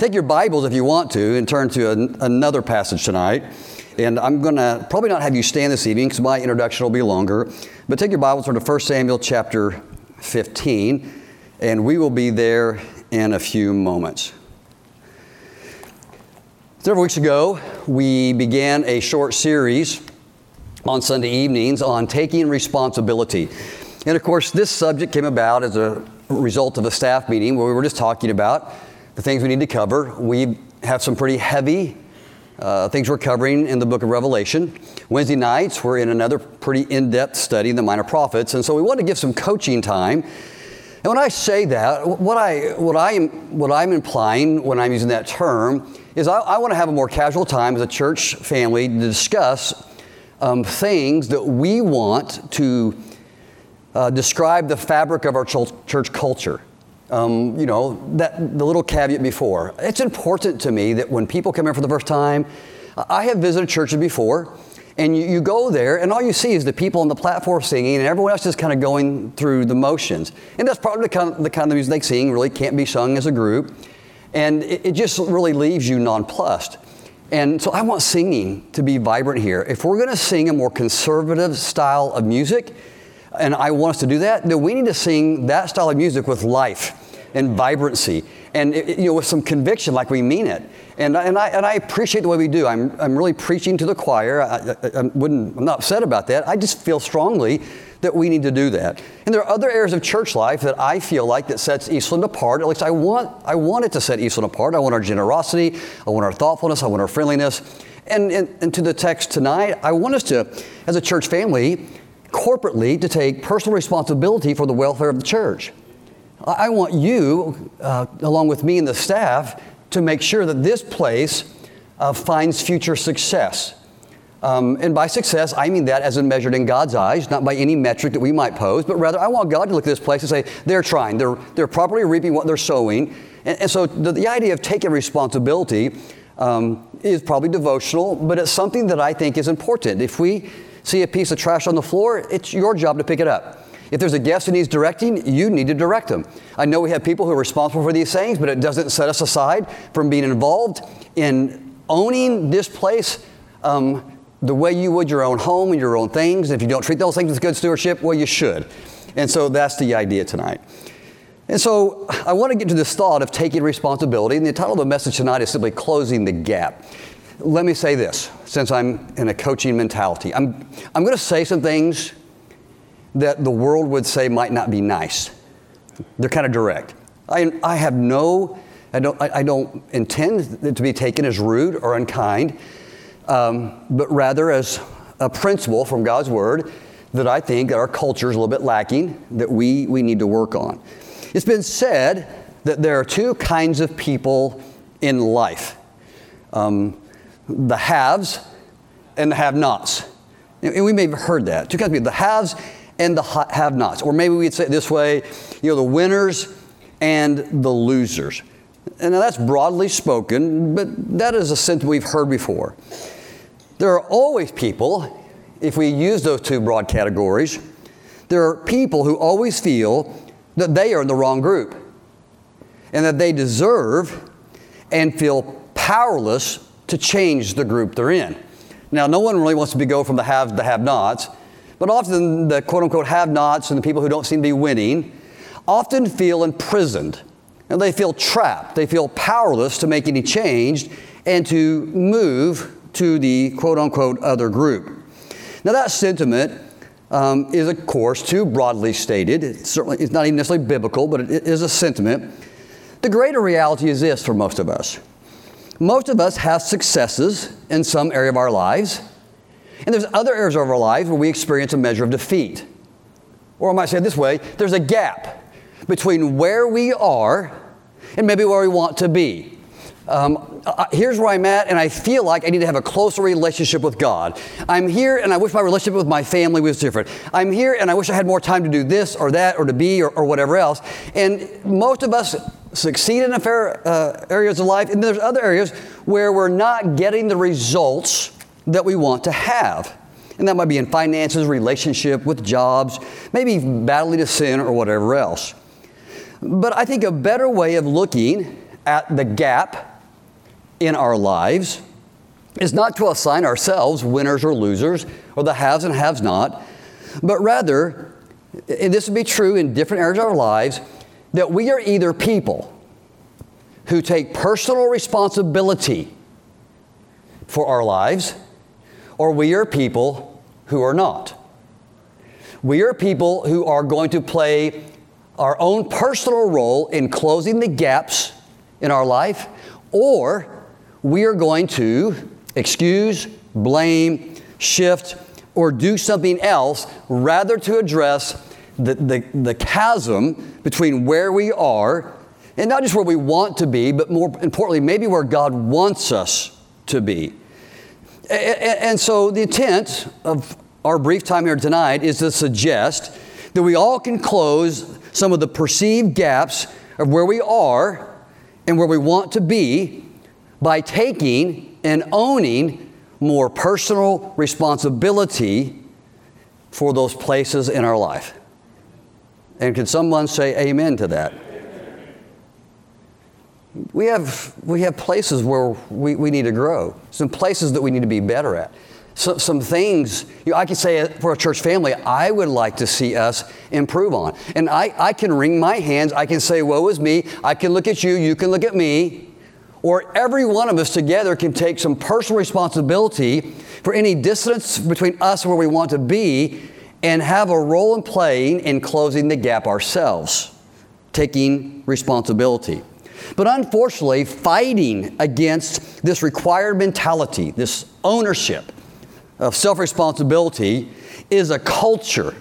Take your Bibles if you want to and turn to an, another passage tonight. And I'm going to probably not have you stand this evening because my introduction will be longer. But take your Bibles to 1 Samuel chapter 15, and we will be there in a few moments. Several weeks ago, we began a short series on Sunday evenings on taking responsibility. And of course, this subject came about as a result of a staff meeting where we were just talking about the things we need to cover. We have some pretty heavy uh, things we're covering in the book of Revelation. Wednesday nights, we're in another pretty in depth study the Minor Prophets. And so we want to give some coaching time. And when I say that, what, I, what, I am, what I'm implying when I'm using that term is I, I want to have a more casual time as a church family to discuss um, things that we want to uh, describe the fabric of our church culture. Um, you know, that, the little caveat before. It's important to me that when people come in for the first time, I have visited churches before, and you, you, go there, and all you see is the people on the platform singing, and everyone else just kind of going through the motions. And that's probably the kind of, the kind of music they sing really can't be sung as a group, and it, it just really leaves you nonplussed. And so I want singing to be vibrant here. If we're going to sing a more conservative style of music, and I want us to do that, then we need to sing that style of music with life and vibrancy and you know with some conviction like we mean it. And, and, I, and I appreciate the way we do. I'm, I'm really preaching to the choir. I, I, I wouldn't, i'm not upset about that. I just feel strongly that we need to do that. And there are other areas of church life that i feel like that sets eastland apart. At least i want i want it to set eastland apart. I want our generosity. I want our thoughtfulness. I want our friendliness. And, and, and to the text tonight i want us to as a church family corporately to take personal responsibility for the welfare of the church. I want you, uh, along with me and the staff, to make sure that this place uh, finds future success. Um, and by success, I mean that as in measured in God's eyes, not by any metric that we might pose, but rather I want God to look at this place and say, they're trying, they're, they're properly reaping what they're sowing. And, and so the, the, idea of taking responsibility um, is probably devotional, but it's something that I think is important. If we see a piece of trash on the floor, it's your job to pick it up. If there's a guest who needs directing, you need to direct them. I know we have people who are responsible for these things, but it doesn't set us aside from being involved in owning this place um, the way you would your own home and your own things. If you don't treat those things with good stewardship, well, you should. And so that's the idea tonight. And so I want to get to this thought of taking responsibility. And the title of the message tonight is simply Closing the Gap. Let me say this, since I'm in a coaching mentality. I'm, I'm going to say some things that the world would say might not be nice. They're kind of direct. I, I have no, I don't, I, I don't intend it to be taken as rude or unkind, um, but rather as a principle from God's Word that I think that our culture is a little bit lacking, that we, we need to work on. It's been said that there are two kinds of people in life. Um, the haves and the have nots. And we may have heard that. Two kinds of people, the haves and the have nots. Or maybe we'd say it this way you know, the winners and the losers. And now that's broadly spoken, but that is a sentence we've heard before. There are always people, if we use those two broad categories, there are people who always feel that they are in the wrong group and that they deserve and feel powerless to change the group they're in. Now, no one really wants to be go from the have to the have nots, but often the quote unquote have nots and the people who don't seem to be winning often feel imprisoned. And they feel trapped. They feel powerless to make any change and to move to the quote unquote other group. Now, that sentiment um, is, of course, too broadly stated. It's certainly it's not even necessarily biblical, but it is a sentiment. The greater reality is this for most of us most of us have successes in some area of our lives, and there's other areas of our lives where we experience a measure of defeat. Or I might say it this way there's a gap between where we are and maybe where we want to be. Um, here's where I'm at, and I feel like I need to have a closer relationship with God. I'm here, and I wish my relationship with my family was different. I'm here, and I wish I had more time to do this or that or to be or, or whatever else. And most of us succeed in a fair uh, areas of life, and there's other areas where we're not getting the results that we want to have. And that might be in finances, relationship, with jobs, maybe battling to sin or whatever else. But I think a better way of looking at the gap in our lives is not to assign ourselves winners or losers or the haves and haves not, but rather, and this would be true in different areas of our lives, that we are either people who take personal responsibility for our lives, or we are people who are not. We are people who are going to play our own personal role in closing the gaps in our life, or we are going to excuse, blame, shift, or do something else rather to address the, the, the chasm between where we are and not just where we want to be, but more importantly, maybe where God wants us to be. And so the intent of our brief time here tonight is to suggest that we all can close some of the perceived gaps of where we are and where we want to be by taking and owning more personal responsibility for those places in our life. And can someone say amen to that? We have, we have places where we, we need to grow, some places that we need to be better at. So, some things, you know, I can say for a church family, I would like to see us improve on. And I, I can wring my hands, I can say, Woe is me, I can look at you, you can look at me. Or every one of us together can take some personal responsibility for any distance between us and where we want to be and have a role in playing in closing the gap ourselves, taking responsibility. But unfortunately, fighting against this required mentality, this ownership of self responsibility, is a culture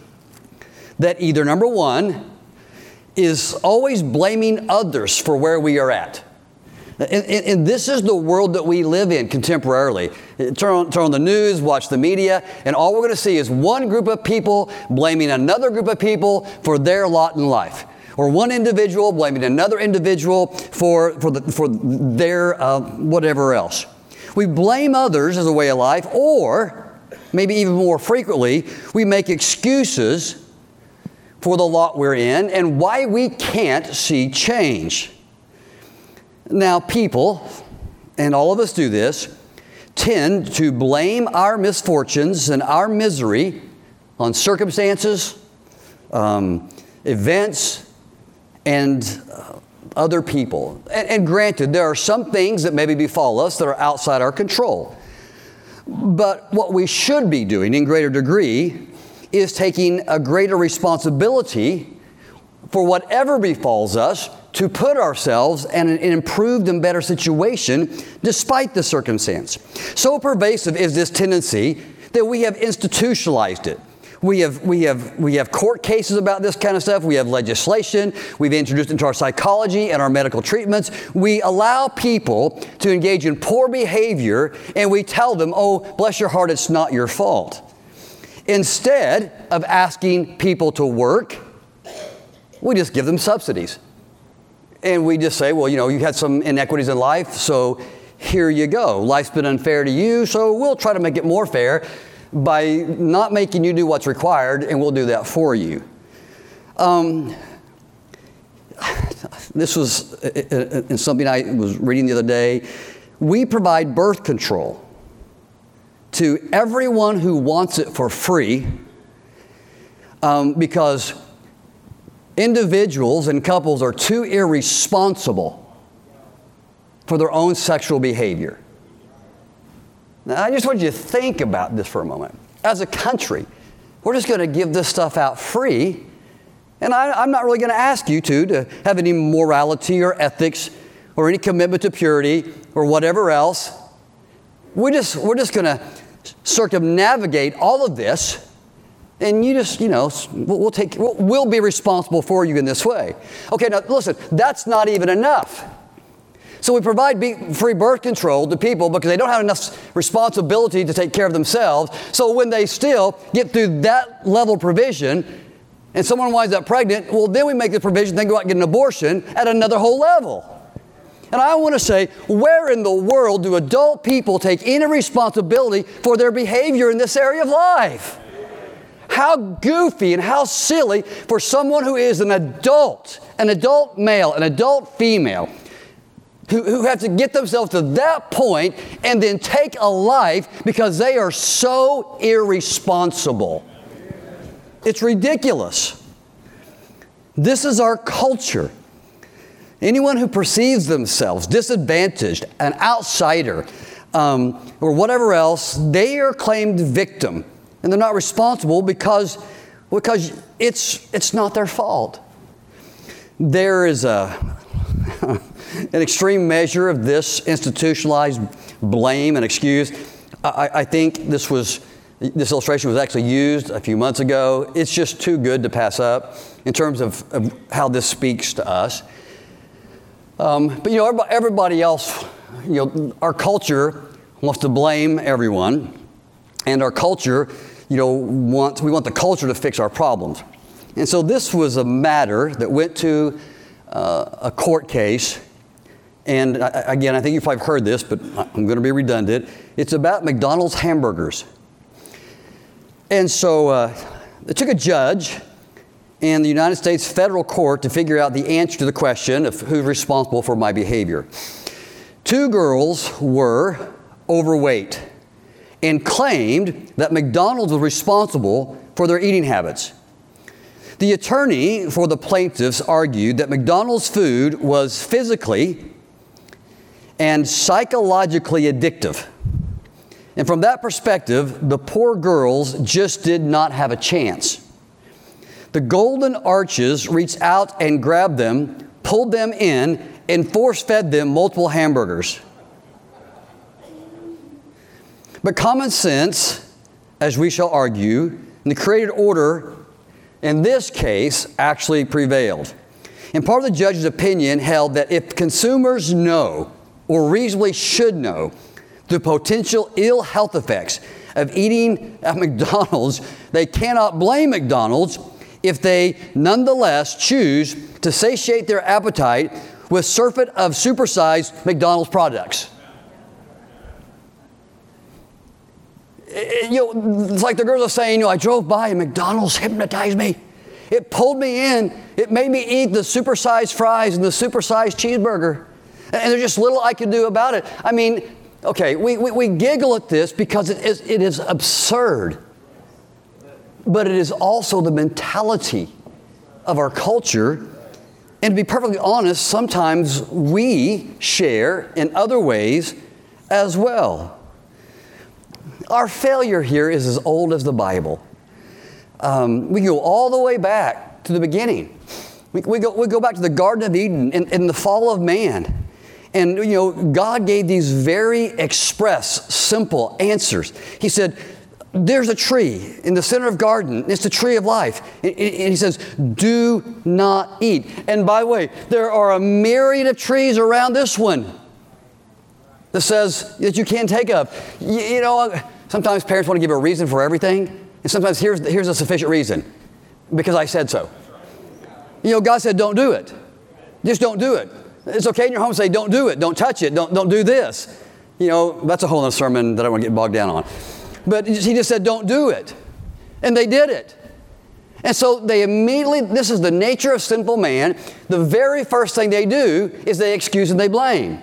that either, number one, is always blaming others for where we are at. And, and, and, this is the world that we live in contemporarily. Turn on, turn on the news, watch the media, and all we're going to see is one group of people blaming another group of people for their lot in life or one individual blaming another individual for, for, the, for their uh, whatever else. We blame others as a way of life, or maybe even more frequently, we make excuses for the lot we're in and why we can't see change. Now, people, and all of us do this, tend to blame our misfortunes and our misery on circumstances, um, events, and other people. And, and, granted, there are some things that maybe befall us that are outside our control. But what we should be doing in greater degree is taking a greater responsibility for whatever befalls us to put ourselves in an improved and better situation despite the circumstance. So pervasive is this tendency that we have institutionalized it. We have, we, have, we have court cases about this kind of stuff. We have legislation. We've introduced into our psychology and our medical treatments. We allow people to engage in poor behavior and we tell them, oh, bless your heart, it's not your fault. Instead of asking people to work, we just give them subsidies. And we just say, well, you know, you had some inequities in life, so here you go. Life's been unfair to you, so we'll try to make it more fair by not making you do what's required, and we'll do that for you. Um, this was uh, uh, uh, something I was reading the other day. We provide birth control to everyone who wants it for free um, because individuals and couples are too irresponsible for their own sexual behavior. Now, I just want you to think about this for a moment. As a country, we're just going to give this stuff out free. And I, am not really going to ask you to, to have any morality or ethics or any commitment to purity or whatever else. We're just, we're just going to circumnavigate all of this. And you just, you know, we'll, take, we'll be responsible for you in this way. Okay, now listen, that's not even enough. So we provide free birth control to people because they don't have enough responsibility to take care of themselves. So when they still get through that level of provision and someone winds up pregnant, well, then we make the provision, they go out and get an abortion at another whole level. And I want to say, where in the world do adult people take any responsibility for their behavior in this area of life? How goofy and how silly for someone who is an adult, an adult male, an adult female, who, who have to get themselves to that point and then take a life because they are so irresponsible. It's ridiculous. This is our culture. Anyone who perceives themselves disadvantaged, an outsider, um, or whatever else, they are claimed victim. And they're not responsible because, because it's, it's not their fault. There is a, an extreme measure of this institutionalized blame and excuse. I, I think this was this illustration was actually used a few months ago. It's just too good to pass up in terms of, of how this speaks to us. Um, but you know, everybody else, you know, our culture wants to blame everyone, and our culture, you know, wants we want the culture to fix our problems. And so this was a matter that went to uh, a court case and again, I think you've probably heard this, but I'm going to be redundant. It's about McDonald's hamburgers. And so uh, it took a judge in the United States federal court to figure out the answer to the question of who's responsible for my behavior. Two girls were overweight and claimed that McDonald's was responsible for their eating habits. The attorney for the plaintiffs argued that McDonald's food was physically and psychologically addictive. And from that perspective, the poor girls just did not have a chance. The golden arches reached out and grabbed them, pulled them in, and force fed them multiple hamburgers. But common sense, as we shall argue, and the created order in this case actually prevailed. And part of the judge's opinion held that if consumers know or reasonably should know the potential ill health effects of eating at McDonald's, they cannot blame McDonald's if they nonetheless choose to satiate their appetite with surfeit of supersized McDonald's products. you know, it's like the girls are saying, you know, I drove by and McDonald's hypnotized me. It pulled me in. It made me eat the supersized fries and the supersized cheeseburger. And there's just little I can do about it. I mean, okay, we, we, we giggle at this because it is, it is absurd. But it is also the mentality of our culture. And to be perfectly honest, sometimes we share in other ways as well. Our failure here is as old as the Bible. Um, we go all the way back to the beginning. We, we, go, we go back to the Garden of Eden and, and the fall of man. And, you know, God gave these very express, simple answers. He said, there's a tree in the center of garden. It's the tree of life. And he says, do not eat. And by the way, there are a myriad of trees around this one that says that you can't take of. You, you know, sometimes parents want to give a reason for everything. And sometimes here's, here's a sufficient reason because I said so. You know, God said, don't do it. Just don't do it. It's okay in your home to say, don't do it, don't touch it, don't, don't do this. You know, that's a whole other sermon that I want to get bogged down on. But he just said, don't do it. And they did it. And so they immediately, this is the nature of sinful man. The very first thing they do is they excuse and they blame.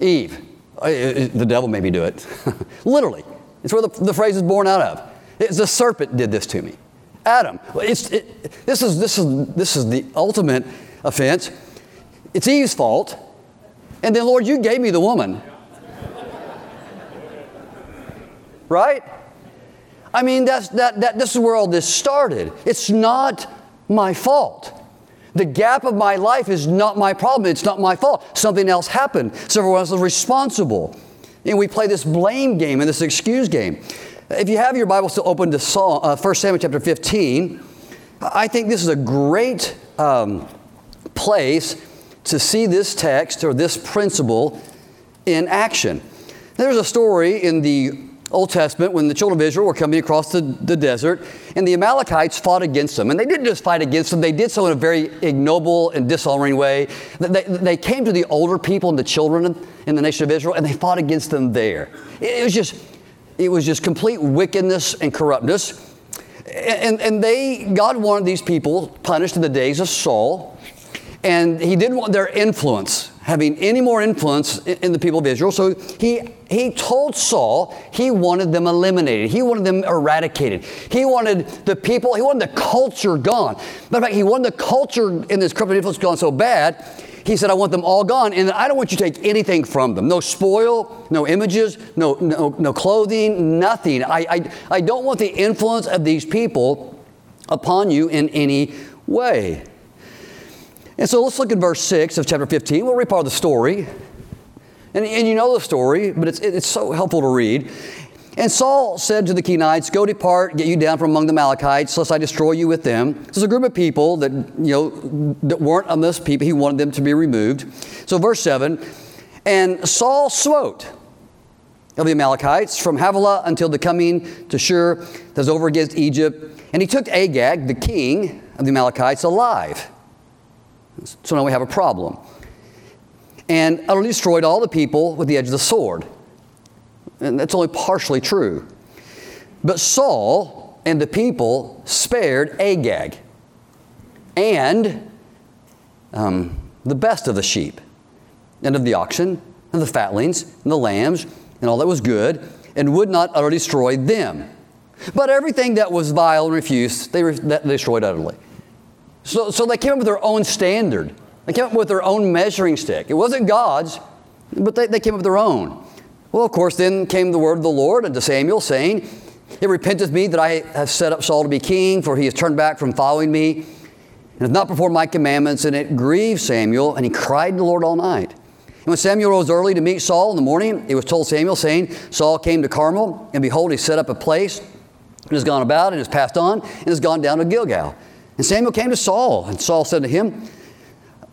Eve, uh, uh, the devil made me do it. Literally. It's where the, the phrase is born out of. It's the serpent did this to me. Adam. It's, it, this, is, this, is, this is the ultimate offense. It's Eve's fault. And then, Lord, you gave me the woman. right? I mean, that's, that, that, this is where all this started. It's not my fault. The gap of my life is not my problem. It's not my fault. Something else happened. Someone else was responsible. And we play this blame game and this excuse game. If you have your Bible still open to Psalm, uh, 1 Samuel chapter 15, I think this is a great um, place to see this text or this principle in action. There's a story in the Old Testament when the children of Israel were coming across the, the desert and the Amalekites fought against them. And they didn't just fight against them, they did so in a very ignoble and dishonoring way. They, they came to the older people and the children in the nation of Israel and they fought against them there. It was just, it was just complete wickedness and corruptness. And, and they, God wanted these people punished in the days of Saul and he didn't want their influence having any more influence in the people of Israel. So he, he told Saul he wanted them eliminated. He wanted them eradicated. He wanted the people, he wanted the culture gone. Matter of fact, he wanted the culture in this corrupt influence gone so bad, he said, I want them all gone, and I don't want you to take anything from them. No spoil, no images, no, no, no clothing, nothing. I, I, I don't want the influence of these people upon you in any way. And so let's look at verse 6 of chapter 15. We'll read part of the story. And, and you know the story, but it's, it's so helpful to read. And Saul said to the Kenites, Go depart, get you down from among the Amalekites, lest I destroy you with them. There's a group of people that, you know, that weren't amongst people. He wanted them to be removed. So, verse 7 And Saul smote of the Amalekites from Havilah until the coming to Shur that's over against Egypt. And he took Agag, the king of the Amalekites, alive. So now we have a problem. And utterly destroyed all the people with the edge of the sword. And that's only partially true. But Saul and the people spared Agag and um, the best of the sheep and of the oxen and the fatlings and the lambs and all that was good and would not utterly destroy them. But everything that was vile and refused, they, re- they destroyed utterly. So, so they came up with their own standard. They came up with their own measuring stick. It wasn't God's, but they, they came up with their own. Well, of course, then came the word of the Lord unto Samuel, saying, It repenteth me that I have set up Saul to be king, for he has turned back from following me, and hath not performed my commandments. And it grieved Samuel, and he cried to the Lord all night. And when Samuel rose early to meet Saul in the morning, it was told Samuel, saying, Saul came to Carmel, and behold, he set up a place, and has gone about, and has passed on, and has gone down to Gilgal. And Samuel came to Saul, and Saul said to him,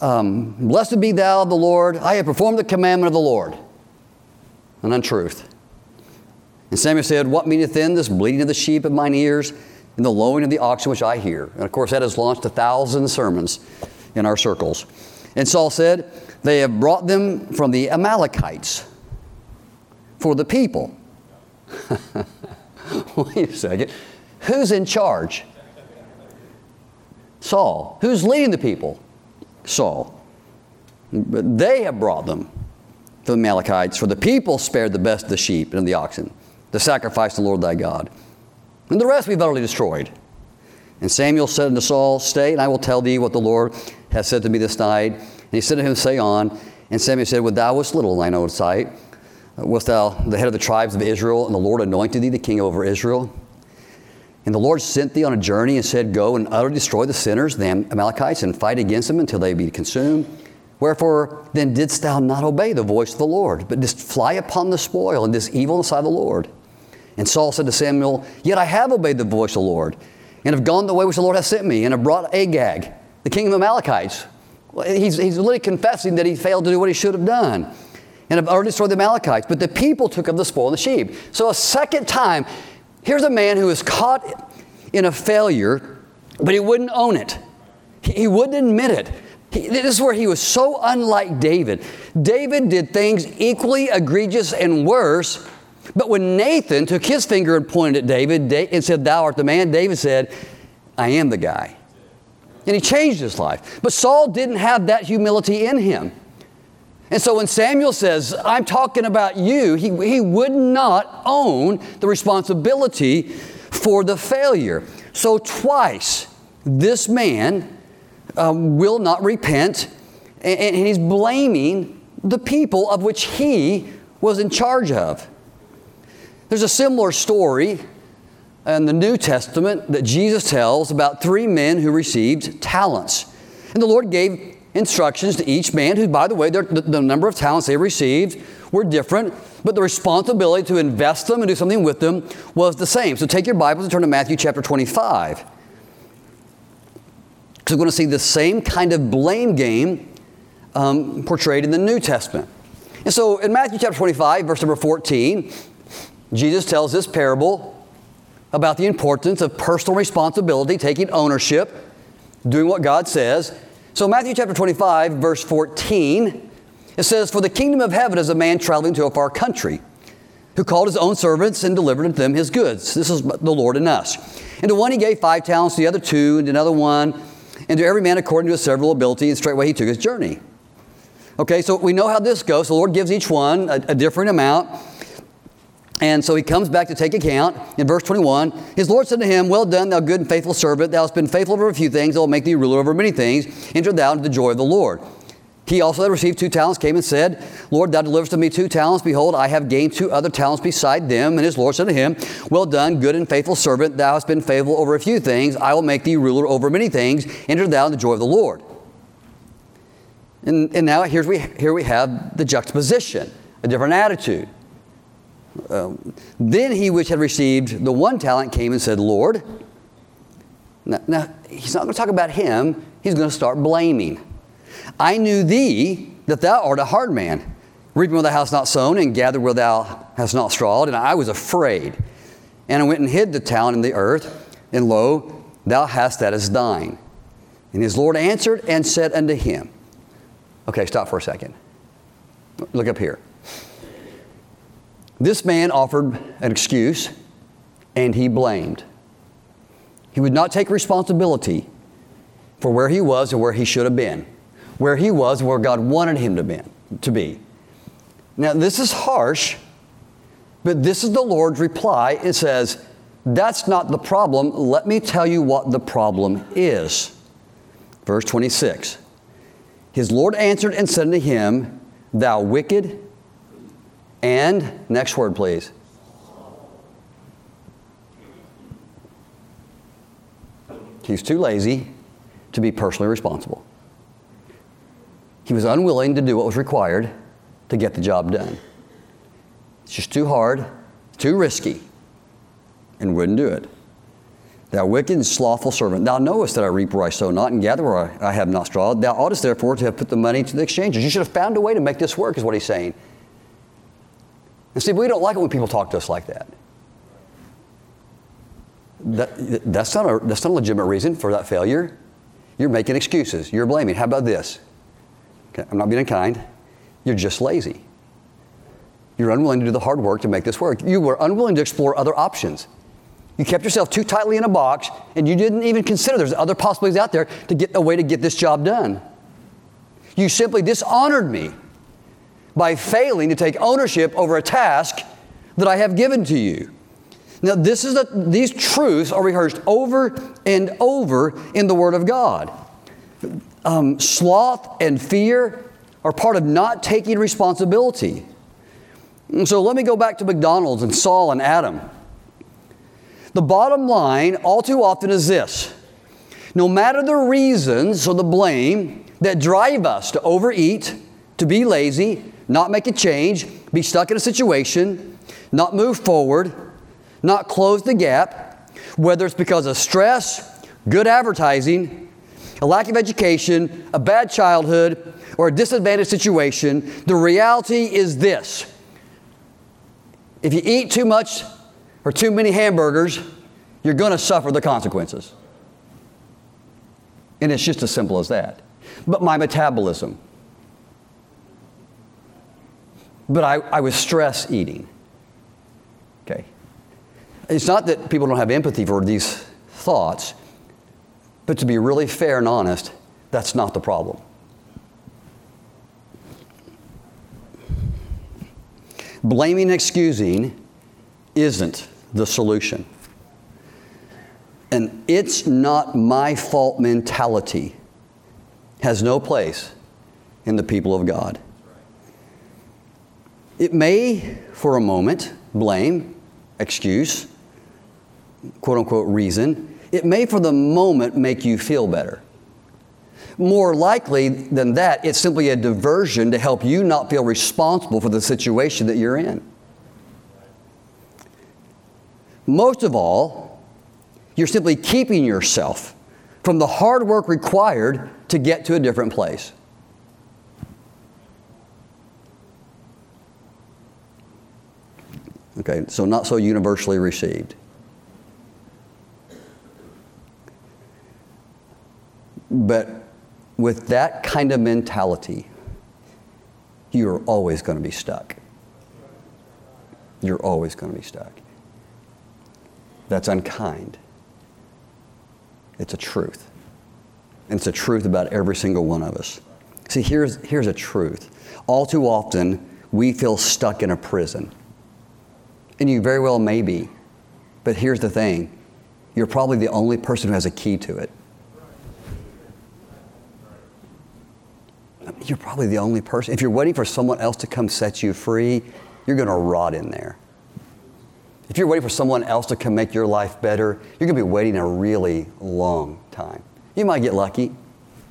um, Blessed be thou the Lord, I have performed the commandment of the Lord. An untruth. And Samuel said, What meaneth then this bleating of the sheep of mine ears and the lowing of the oxen which I hear? And of course, that has launched a thousand sermons in our circles. And Saul said, They have brought them from the Amalekites for the people. Wait a second. Who's in charge? Saul. Who's leading the people? Saul. But they have brought them, the Amalekites, for the people spared the best of the sheep and the oxen, to sacrifice to the Lord thy God. And the rest we've utterly destroyed. And Samuel said unto Saul, Stay, and I will tell thee what the Lord has said to me this night. And he said to him, Say on. And Samuel said, Would thou wast little in thine own sight? Wast thou the head of the tribes of Israel, and the Lord anointed thee the king over Israel? And the Lord sent thee on a journey and said, Go and utterly destroy the sinners, the Amalekites, and fight against them until they be consumed. Wherefore then didst thou not obey the voice of the Lord, but didst fly upon the spoil and this evil in the sight of the Lord? And Saul said to Samuel, Yet I have obeyed the voice of the Lord, and have gone the way which the Lord hath sent me, and have brought Agag, the king of the Amalekites. He's, he's literally confessing that he failed to do what he should have done, and have utterly destroyed the Amalekites. But the people took of the spoil and the sheep. So a second time, Here's a man who was caught in a failure, but he wouldn't own it. He, wouldn't admit it. He, this is where he was so unlike David. David did things equally egregious and worse, but when Nathan took his finger and pointed at David and said, Thou art the man, David said, I am the guy. And he changed his life. But Saul didn't have that humility in him. And so when Samuel says, I'm talking about you, he, he would not own the responsibility for the failure. So twice, this man um, will not repent, and, and he's blaming the people of which he was in charge of. There's a similar story in the New Testament that Jesus tells about three men who received talents. And the Lord gave instructions to each man, who, by the way, the, the number of talents they received were different, but the responsibility to invest them and do something with them was the same. So take your Bibles and turn to Matthew chapter 25. Because we're going to see the same kind of blame game um, portrayed in the New Testament. And so in Matthew chapter 25, verse number 14, Jesus tells this parable about the importance of personal responsibility, taking ownership, doing what God says, so, Matthew chapter 25, verse 14, it says, For the kingdom of heaven is a man traveling to a far country, who called his own servants and delivered unto them his goods. This is the Lord in us. And to one he gave five talents, to the other two, and to another one, and to every man according to his several ability, and straightway he took his journey. Okay, so we know how this goes. The Lord gives each one a, a different amount. And so he comes back to take account. In verse 21, his Lord said to him, Well done, thou good and faithful servant. Thou hast been faithful over a few things. I will make thee ruler over many things. Enter thou into the joy of the Lord. He also had received two talents, came and said, Lord, thou deliverest to me two talents. Behold, I have gained two other talents beside them. And his Lord said to him, Well done, good and faithful servant. Thou hast been faithful over a few things. I will make thee ruler over many things. Enter thou in the joy of the Lord. And, and now here's we, here we have the juxtaposition, a different attitude. Um, then he which had received the one talent came and said, Lord, now, now he's not going to talk about him, he's going to start blaming. I knew thee that thou art a hard man, reaping where thou hast not sown, and gathered where thou hast not strawed, and I was afraid. And I went and hid the talent in the earth, and lo, thou hast that as thine. And his Lord answered and said unto him, Okay, stop for a second. Look up here. This man offered an excuse and he blamed. He would not take responsibility for where he was and where he should have been, where he was where God wanted him to be. To be. Now, this is harsh, but this is the Lord's reply. It says, That's not the problem. Let me tell you what the problem is. Verse 26. His Lord answered and said unto him, Thou wicked and, next word please. He's too lazy to be personally responsible. He was unwilling to do what was required to get the job done. It's just too hard, too risky, and wouldn't do it. Thou wicked and slothful servant, thou knowest that I reap where I sow not and gather where I, have not straw. Thou oughtest therefore to have put the money to the exchangers. You should have found a way to make this work, is what he's saying. And see, we don't like it when people talk to us like that. that that's, not a, that's not a legitimate reason for that failure. You're making excuses. You're blaming. How about this? Okay, I'm not being unkind. You're just lazy. You're unwilling to do the hard work to make this work. You were unwilling to explore other options. You kept yourself too tightly in a box, and you didn't even consider there's other possibilities out there to get a way to get this job done. You simply dishonored me by failing to take ownership over a task that I have given to you. Now, this is a, these truths are rehearsed over and over in the Word of God. Um, sloth and fear are part of not taking responsibility. And so let me go back to McDonald's and Saul and Adam. The bottom line, all too often, is this no matter the reasons or the blame that drive us to overeat, to be lazy, not make a change, be stuck in a situation, not move forward, not close the gap, whether it's because of stress, good advertising, a lack of education, a bad childhood, or a disadvantaged situation, the reality is this. If you eat too much or too many hamburgers, you're going to suffer the consequences. And it's just as simple as that. But my metabolism, but I, I was stress eating. Okay. It's not that people don't have empathy for these thoughts, but to be really fair and honest, that's not the problem. Blaming and excusing isn't the solution. And it's not my fault mentality has no place in the people of God. It may, for a moment, blame, excuse, quote unquote reason. It may, for the moment, make you feel better. More likely than that, it's simply a diversion to help you not feel responsible for the situation that you're in. Most of all, you're simply keeping yourself from the hard work required to get to a different place. Okay, so not so universally received. But with that kind of mentality, you're always going to be stuck. You're always going to be stuck. That's unkind. It's a truth. And it's a truth about every single one of us. See, here's, here's a truth. All too often, we feel stuck in a prison. And you very well may be. But here's the thing you're probably the only person who has a key to it. You're probably the only person. If you're waiting for someone else to come set you free, you're going to rot in there. If you're waiting for someone else to come make your life better, you're going to be waiting a really long time. You might get lucky.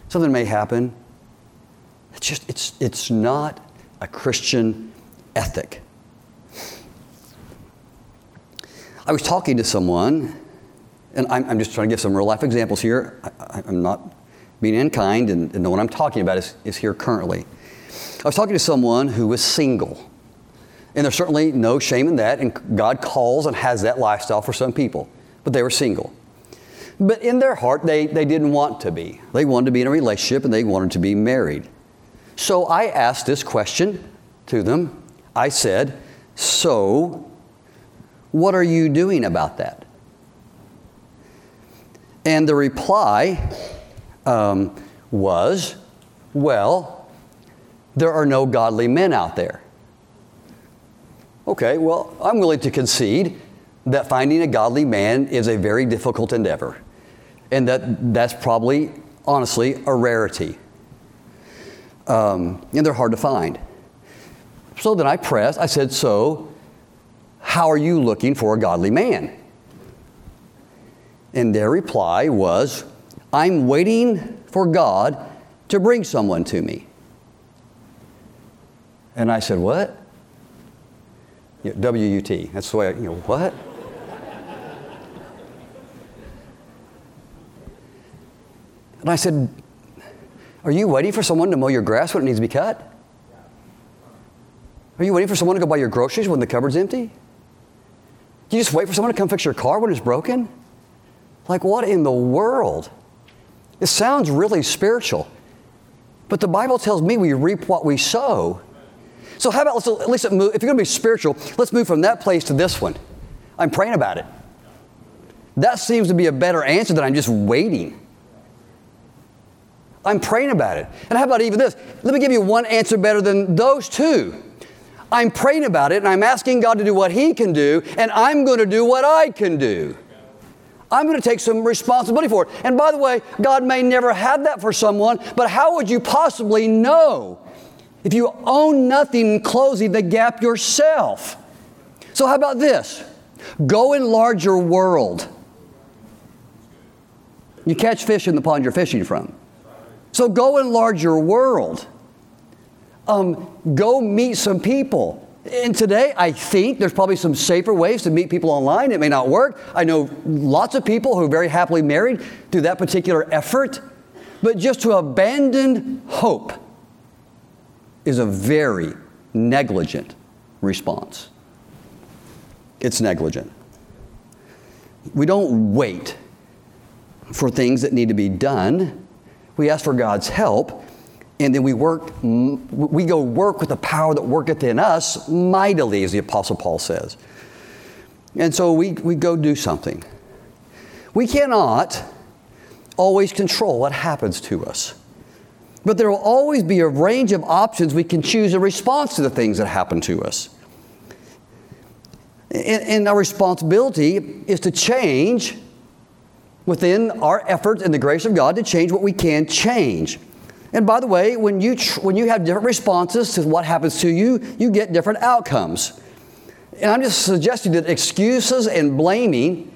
Something may happen. It's just, it's, it's not a Christian ethic. I was talking to someone, and I'm, I'm just trying to give some real life examples here. I, am not being unkind, and, and the one I'm talking about is, is here currently. I was talking to someone who was single. And there's certainly no shame in that, and God calls and has that lifestyle for some people. But they were single. But in their heart, they, they didn't want to be. They wanted to be in a relationship and they wanted to be married. So I asked this question to them. I said, So, what are you doing about that? And the reply um, was, Well, there are no godly men out there. Okay, well, I'm willing to concede that finding a godly man is a very difficult endeavor, and that that's probably, honestly, a rarity. Um, and they're hard to find. So then I pressed, I said, So, how are you looking for a godly man? And their reply was, I'm waiting for God to bring someone to me. And I said, What? W U T. That's the way I, you know, what? And I said, Are you waiting for someone to mow your grass when it needs to be cut? Are you waiting for someone to go buy your groceries when the cupboard's empty? You just wait for someone to come fix your car when it's broken? Like, what in the world? It sounds really spiritual. But the Bible tells me we reap what we sow. So, how about let's at least move, if you're going to be spiritual, let's move from that place to this one. I'm praying about it. That seems to be a better answer than I'm just waiting. I'm praying about it. And how about even this? Let me give you one answer better than those two. I'm praying about it and I'm asking God to do what He can do, and I'm going to do what I can do. I'm going to take some responsibility for it. And by the way, God may never have that for someone, but how would you possibly know if you own nothing closing the gap yourself? So, how about this? Go enlarge your world. You catch fish in the pond you're fishing from. So go enlarge your world. Um, go meet some people. And today, I think there's probably some safer ways to meet people online. It may not work. I know lots of people who are very happily married through that particular effort. But just to abandon hope is a very negligent response. It's negligent. We don't wait for things that need to be done we ask for God's help, and then we work, mm, we go work with the power that worketh in us mightily, as the Apostle Paul says. And so we, we go do something. We cannot always control what happens to us. But there will always be a range of options we can choose in response to the things that happen to us. And, and our responsibility is to change within our efforts and the grace of God to change what we can change. And by the way, when you, tr- when you have different responses to what happens to you, you get different outcomes. And I'm just suggesting that excuses and blaming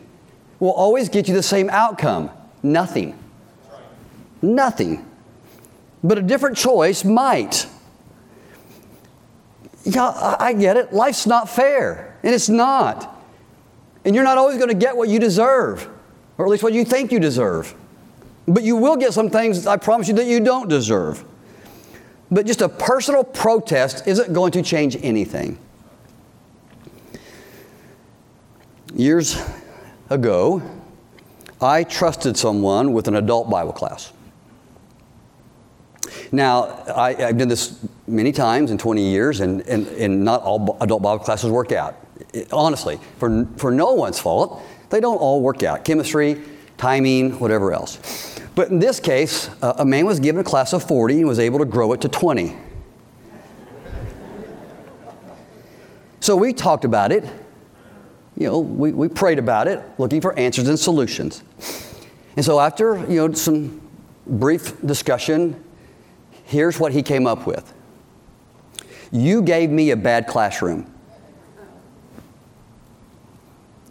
will always get you the same outcome nothing. Nothing. But a different choice might. Yeah, I get it. Life's not fair, and it's not. And you're not always going to get what you deserve or at least what you think you deserve. But you will get some things, I promise you, that you don't deserve. But just a personal protest isn't going to change anything. Years ago, I trusted someone with an adult Bible class. Now, I, have done this many times in 20 years, and, and, and not all adult Bible classes work out. It, honestly, for, for no one's fault, they don't all work out. Chemistry, timing, whatever else. But in this case, uh, a man was given a class of 40 and was able to grow it to 20. So we talked about it. You know, we, we prayed about it, looking for answers and solutions. And so after, you know, some brief discussion, here's what he came up with. You gave me a bad classroom.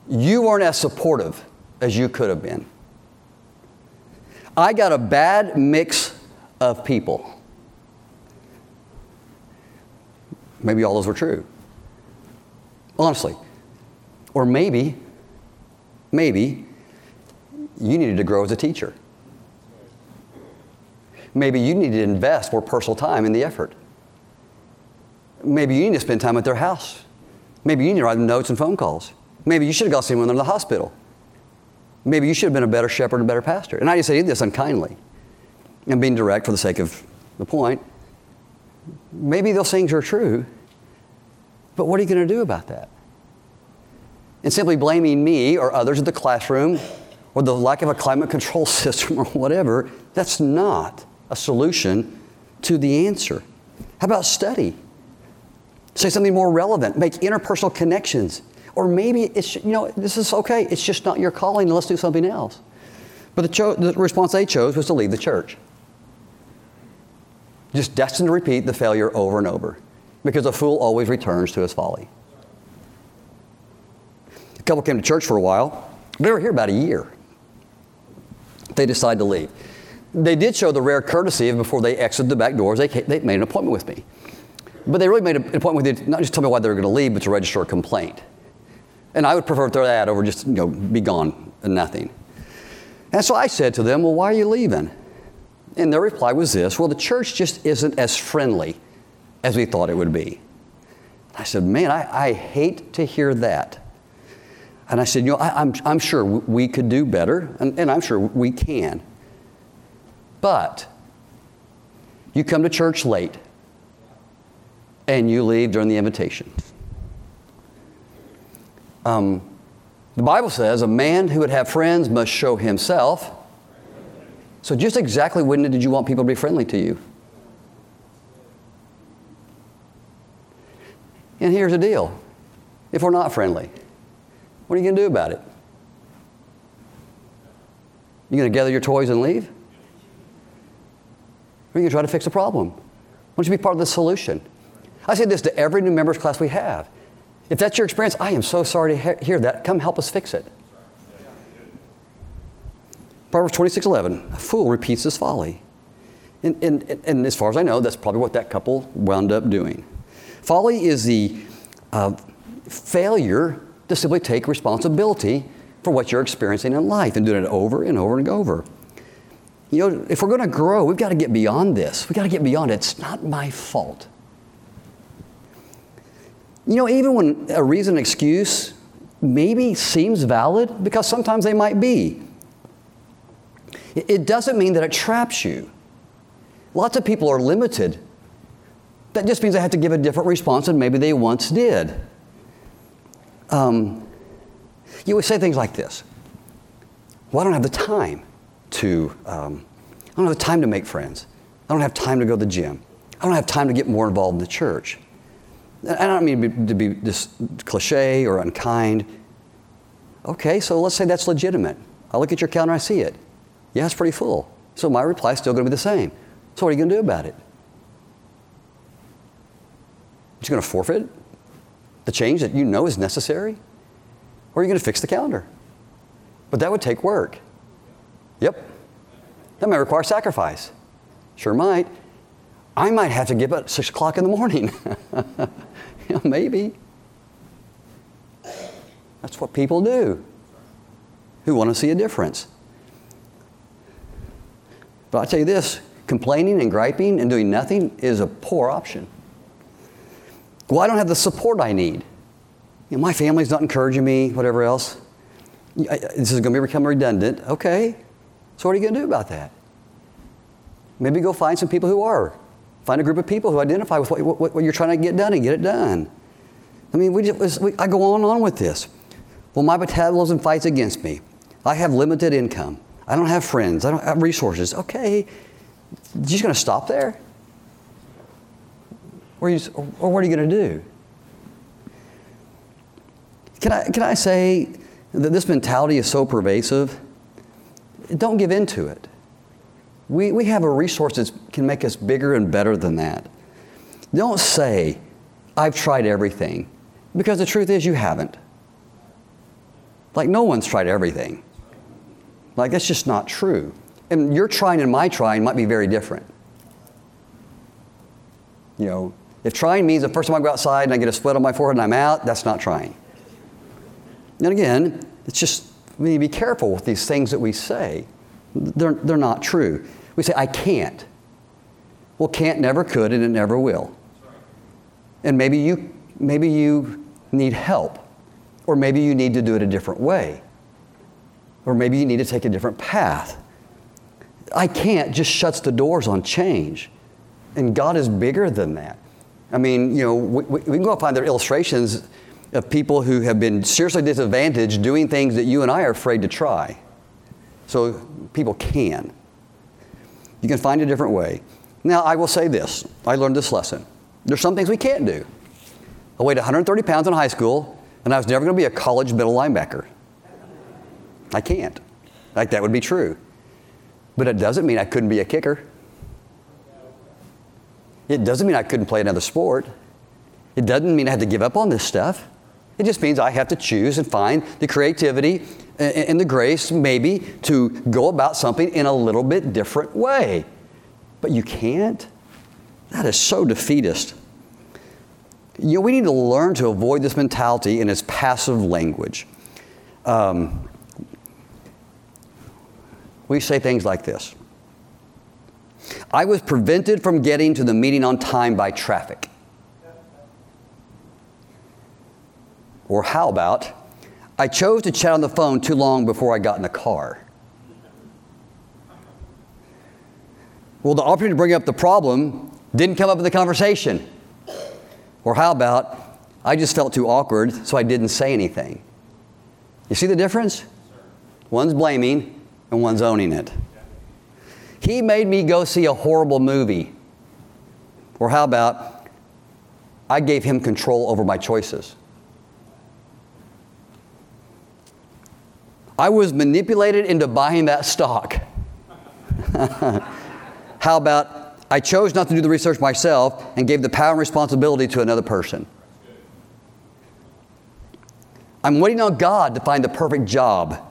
You weren't as supportive as you could have been. I got a bad mix of people. Maybe all those were true. Honestly. Or maybe, maybe you needed to grow as a teacher. Maybe you needed to invest more personal time in the effort. Maybe you need to spend time at their house. Maybe you need to write them notes and phone calls. Maybe you should have gone see them when they're in the hospital. Maybe you should have been a better shepherd and a better pastor. And I just say this unkindly and being direct for the sake of the point. Maybe those things are true, but what are you going to do about that? And simply blaming me or others in the classroom or the lack of a climate control system or whatever, that's not a solution to the answer. How about study? Say something more relevant, make interpersonal connections. Or maybe it's, you know, this is okay, it's just not your calling, let's do something else. But the, cho- the response they chose was to leave the church. Just destined to repeat the failure over and over because a fool always returns to his folly. A couple came to church for a while. They were here about a year. They decided to leave. They did show the rare courtesy of before they exited the back doors, they, they made an appointment with me. But they really made an appointment with me, not just tell me why they were going to leave, but to register a complaint. And I would prefer to throw that over just, you know, be gone and nothing. And so I said to them, Well, why are you leaving? And their reply was this Well, the church just isn't as friendly as we thought it would be. I said, Man, I, I hate to hear that. And I said, You know, I, am I'm, I'm sure we could do better, and, and I'm sure we can. But you come to church late and you leave during the invitation. Um, the Bible says a man who would have friends must show himself. So, just exactly when did you want people to be friendly to you? And here's the deal if we're not friendly, what are you going to do about it? You going to gather your toys and leave? Or are you going to try to fix the problem? Why don't you be part of the solution? I say this to every new members class we have. If that's your experience, I am so sorry to hear that. Come help us fix it. Proverbs 26:11. A fool repeats his folly. And, and, and as far as I know, that's probably what that couple wound up doing. Folly is the uh, failure to simply take responsibility for what you're experiencing in life and doing it over and over and over. You know, if we're going to grow, we've got to get beyond this. We've got to get beyond it. It's not my fault. You know, even when a reason, excuse maybe seems valid, because sometimes they might be, it doesn't mean that it traps you. Lots of people are limited. That just means they have to give a different response than maybe they once did. Um, you would say things like this Well, I don't have the time to, um, I don't have the time to make friends. I don't have time to go to the gym. I don't have time to get more involved in the church. I don't mean to be just cliche or unkind. Okay, so let's say that's legitimate. I look at your calendar, I see it. Yeah, it's pretty full. So my reply is still going to be the same. So what are you going to do about it? You're going to forfeit the change that you know is necessary? Or are you going to fix the calendar? But that would take work. Yep. That might require sacrifice. Sure might. I might have to give up at 6 o'clock in the morning. maybe. That's what people do who want to see a difference. But I tell you this complaining and griping and doing nothing is a poor option. Well, I don't have the support I need. You know, my family's not encouraging me, whatever else. This is going to become redundant. Okay. So, what are you going to do about that? Maybe go find some people who are Find a group of people who identify with what, what, what you're trying to get done and get it done. I mean, we just, we, I go on and on with this. Well, my metabolism fights against me. I have limited income. I don't have friends. I don't have resources. Okay, you're just going to stop there? Or, you, or what are you going to do? Can I, can I say that this mentality is so pervasive? Don't give in to it. We, we have a resource that can make us bigger and better than that. Don't say, I've tried everything, because the truth is you haven't. Like, no one's tried everything. Like, that's just not true. And your trying and my trying might be very different. You know, if trying means the first time I go outside and I get a sweat on my forehead and I'm out, that's not trying. And again, it's just, we need to be careful with these things that we say. They're, they're not true. We say, I can't. Well, can't never could and it never will. And maybe you, maybe you need help, or maybe you need to do it a different way, or maybe you need to take a different path. I can't just shuts the doors on change. And God is bigger than that. I mean, you know, we, we can go find their illustrations of people who have been seriously disadvantaged doing things that you and I are afraid to try. So people can. You can find a different way. Now, I will say this I learned this lesson. There's some things we can't do. I weighed 130 pounds in high school, and I was never going to be a college middle linebacker. I can't. Like, that would be true. But it doesn't mean I couldn't be a kicker. It doesn't mean I couldn't play another sport. It doesn't mean I had to give up on this stuff. It just means I have to choose and find the creativity and the grace, maybe, to go about something in a little bit different way. But you can't? That is so defeatist. You know, we need to learn to avoid this mentality in its passive language. Um, we say things like this I was prevented from getting to the meeting on time by traffic. Or how about, I chose to chat on the phone too long before I got in the car. Well, the opportunity to bring up the problem didn't come up in the conversation. Or how about, I just felt too awkward, so I didn't say anything. You see the difference? One's blaming and one's owning it. He made me go see a horrible movie. Or how about, I gave him control over my choices. I was manipulated into buying that stock. how about, I chose not to do the research myself and gave the power and responsibility to another person. I'm waiting on God to find the perfect job.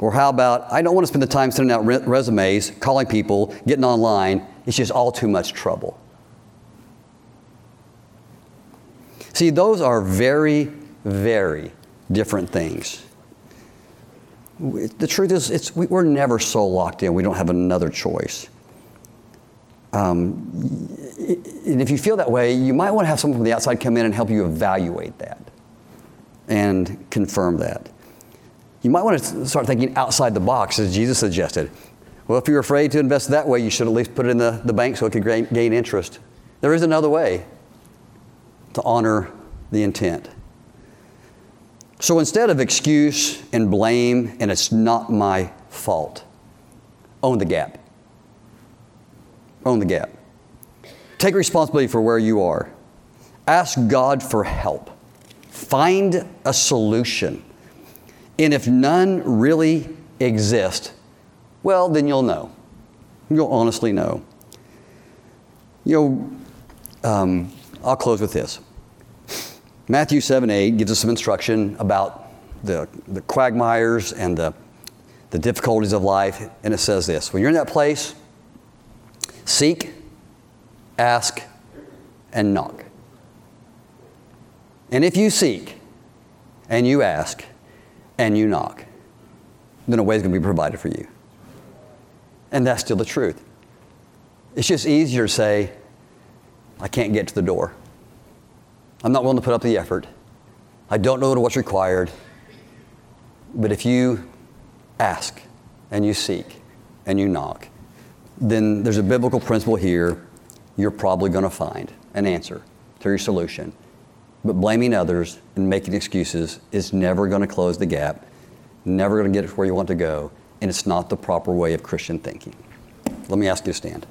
Or how about, I don't want to spend the time sending out re- resumes, calling people, getting online. It's just all too much trouble. See, those are very, very different things. The truth is, it's, we're never so locked in, we don't have another choice. Um, and if you feel that way, you might want to have someone from the outside come in and help you evaluate that and confirm that. You might want to start thinking outside the box, as Jesus suggested. Well, if you're afraid to invest that way, you should at least put it in the, the bank so it could gain, gain interest. There is another way to honor the intent. So instead of excuse and blame, and it's not my fault, own the gap. Own the gap. Take responsibility for where you are. Ask God for help. Find a solution. And if none really exist, well, then you'll know. You'll honestly know. You know, um, I'll close with this. Matthew 7 8 gives us some instruction about the, the quagmires and the, the difficulties of life. And it says this When you're in that place, seek, ask, and knock. And if you seek, and you ask, and you knock, then a way is going to be provided for you. And that's still the truth. It's just easier to say, I can't get to the door. I'm not willing to put up the effort. I don't know what's required. But if you ask and you seek and you knock, then there's a biblical principle here. You're probably going to find an answer to your solution. But blaming others and making excuses is never going to close the gap. never going to get it where you want to go, and it's not the proper way of Christian thinking. Let me ask you to stand.